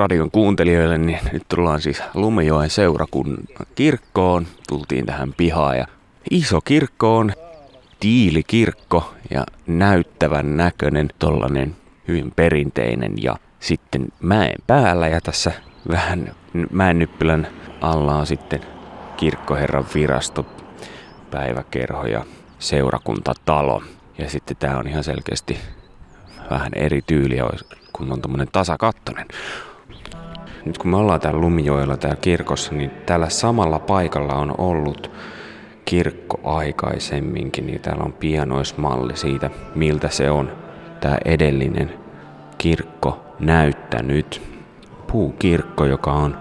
radion kuuntelijoille, niin nyt tullaan siis Lumejoen seurakunnan kirkkoon. Tultiin tähän pihaan ja iso kirkko on tiilikirkko ja näyttävän näköinen, tollanen hyvin perinteinen ja sitten mäen päällä ja tässä vähän mäennyppylän alla on sitten kirkkoherran virasto, päiväkerho ja seurakuntatalo. Ja sitten tää on ihan selkeästi vähän eri tyyliä, kun on tämmönen tasakattonen. Nyt kun me ollaan täällä Lumijoella täällä kirkossa, niin täällä samalla paikalla on ollut kirkko aikaisemminkin, niin täällä on pianoismalli siitä, miltä se on tämä edellinen kirkko näyttänyt. Puukirkko, joka on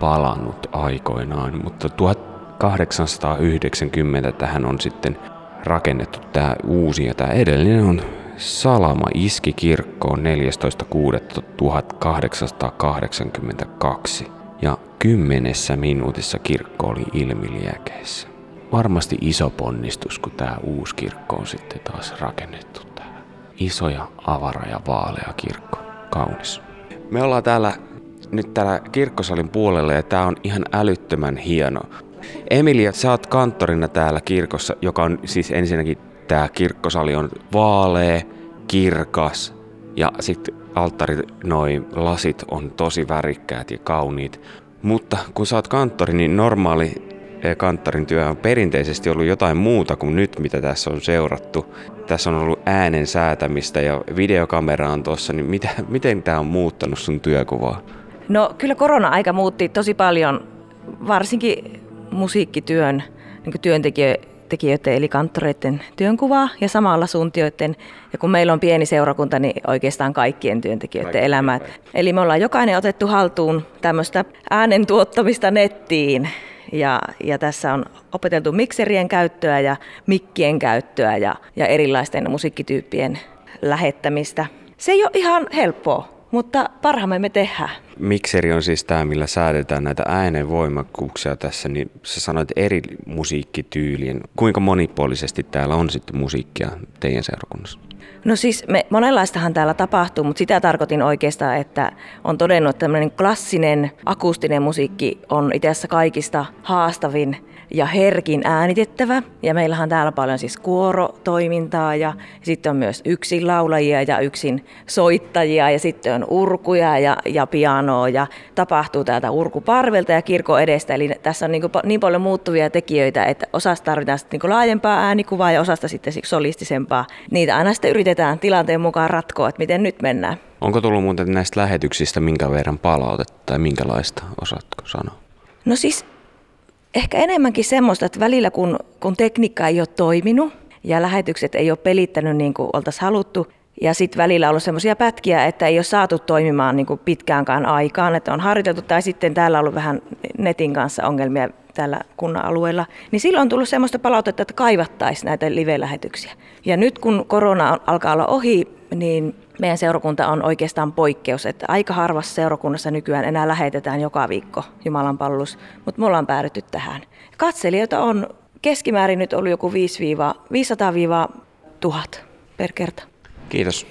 palannut aikoinaan, mutta 1890 tähän on sitten rakennettu tämä uusi ja tämä edellinen on Salama iski kirkkoon 14.6.1882 ja kymmenessä minuutissa kirkko oli ilmiliekeissä. Varmasti iso ponnistus, kun tämä uusi kirkko on sitten taas rakennettu tähän. Iso ja avara ja vaalea kirkko. Kaunis. Me ollaan täällä nyt täällä kirkkosalin puolella ja tää on ihan älyttömän hieno. Emilia, sä oot kanttorina täällä kirkossa, joka on siis ensinnäkin tämä kirkkosali on vaalea, kirkas ja sitten alttari, noin lasit on tosi värikkäät ja kauniit. Mutta kun oot kanttori, niin normaali eh, kanttorin työ on perinteisesti ollut jotain muuta kuin nyt, mitä tässä on seurattu. Tässä on ollut äänen säätämistä ja videokamera on tuossa, niin mitä, miten tämä on muuttanut sun työkuvaa? No kyllä korona-aika muutti tosi paljon, varsinkin musiikkityön niin työntekijöiden eli kanttoreiden työnkuvaa ja samalla suuntioiden. Ja kun meillä on pieni seurakunta, niin oikeastaan kaikkien työntekijöiden Kaikki elämät. Eli me ollaan jokainen otettu haltuun tämmöistä äänen tuottamista nettiin. Ja, ja tässä on opeteltu mikserien käyttöä ja mikkien käyttöä ja, ja erilaisten musiikkityyppien lähettämistä. Se ei ole ihan helppoa, mutta parhaamme me tehdään. Mikseri on siis tämä, millä säädetään näitä äänen voimakkuuksia tässä, niin sä sanoit eri musiikkityylien. Kuinka monipuolisesti täällä on sitten musiikkia teidän seurakunnassa? No siis me, monenlaistahan täällä tapahtuu, mutta sitä tarkoitin oikeastaan, että on todennut, että tämmöinen klassinen akustinen musiikki on itse asiassa kaikista haastavin ja herkin äänitettävä. Ja meillähän täällä paljon siis kuorotoimintaa ja sitten on myös yksin laulajia ja yksin soittajia ja sitten on urkuja ja, ja pianoa ja tapahtuu täältä urkuparvelta ja kirkon edestä. Eli tässä on niin, niin paljon muuttuvia tekijöitä, että osasta tarvitaan sitten niin laajempaa äänikuvaa ja osasta sitten solistisempaa. Niitä aina sitten yritetään tilanteen mukaan ratkoa, että miten nyt mennään. Onko tullut muuten näistä lähetyksistä minkä verran palautetta tai minkälaista, osaatko sanoa? No siis ehkä enemmänkin semmoista, että välillä kun, kun tekniikka ei ole toiminut ja lähetykset ei ole pelittänyt niin kuin oltaisiin haluttu, ja sitten välillä on ollut semmoisia pätkiä, että ei ole saatu toimimaan niin kuin pitkäänkään aikaan, että on harjoiteltu tai sitten täällä on ollut vähän netin kanssa ongelmia tällä kunnan alueella, niin silloin on tullut semmoista palautetta, että kaivattaisiin näitä live-lähetyksiä. Ja nyt kun korona alkaa olla ohi, niin meidän seurakunta on oikeastaan poikkeus, että aika harvassa seurakunnassa nykyään enää lähetetään joka viikko Jumalan palvelus, mutta me ollaan päädytty tähän. Katselijoita on keskimäärin nyt ollut joku 500-1000 per kerta. Kiitos.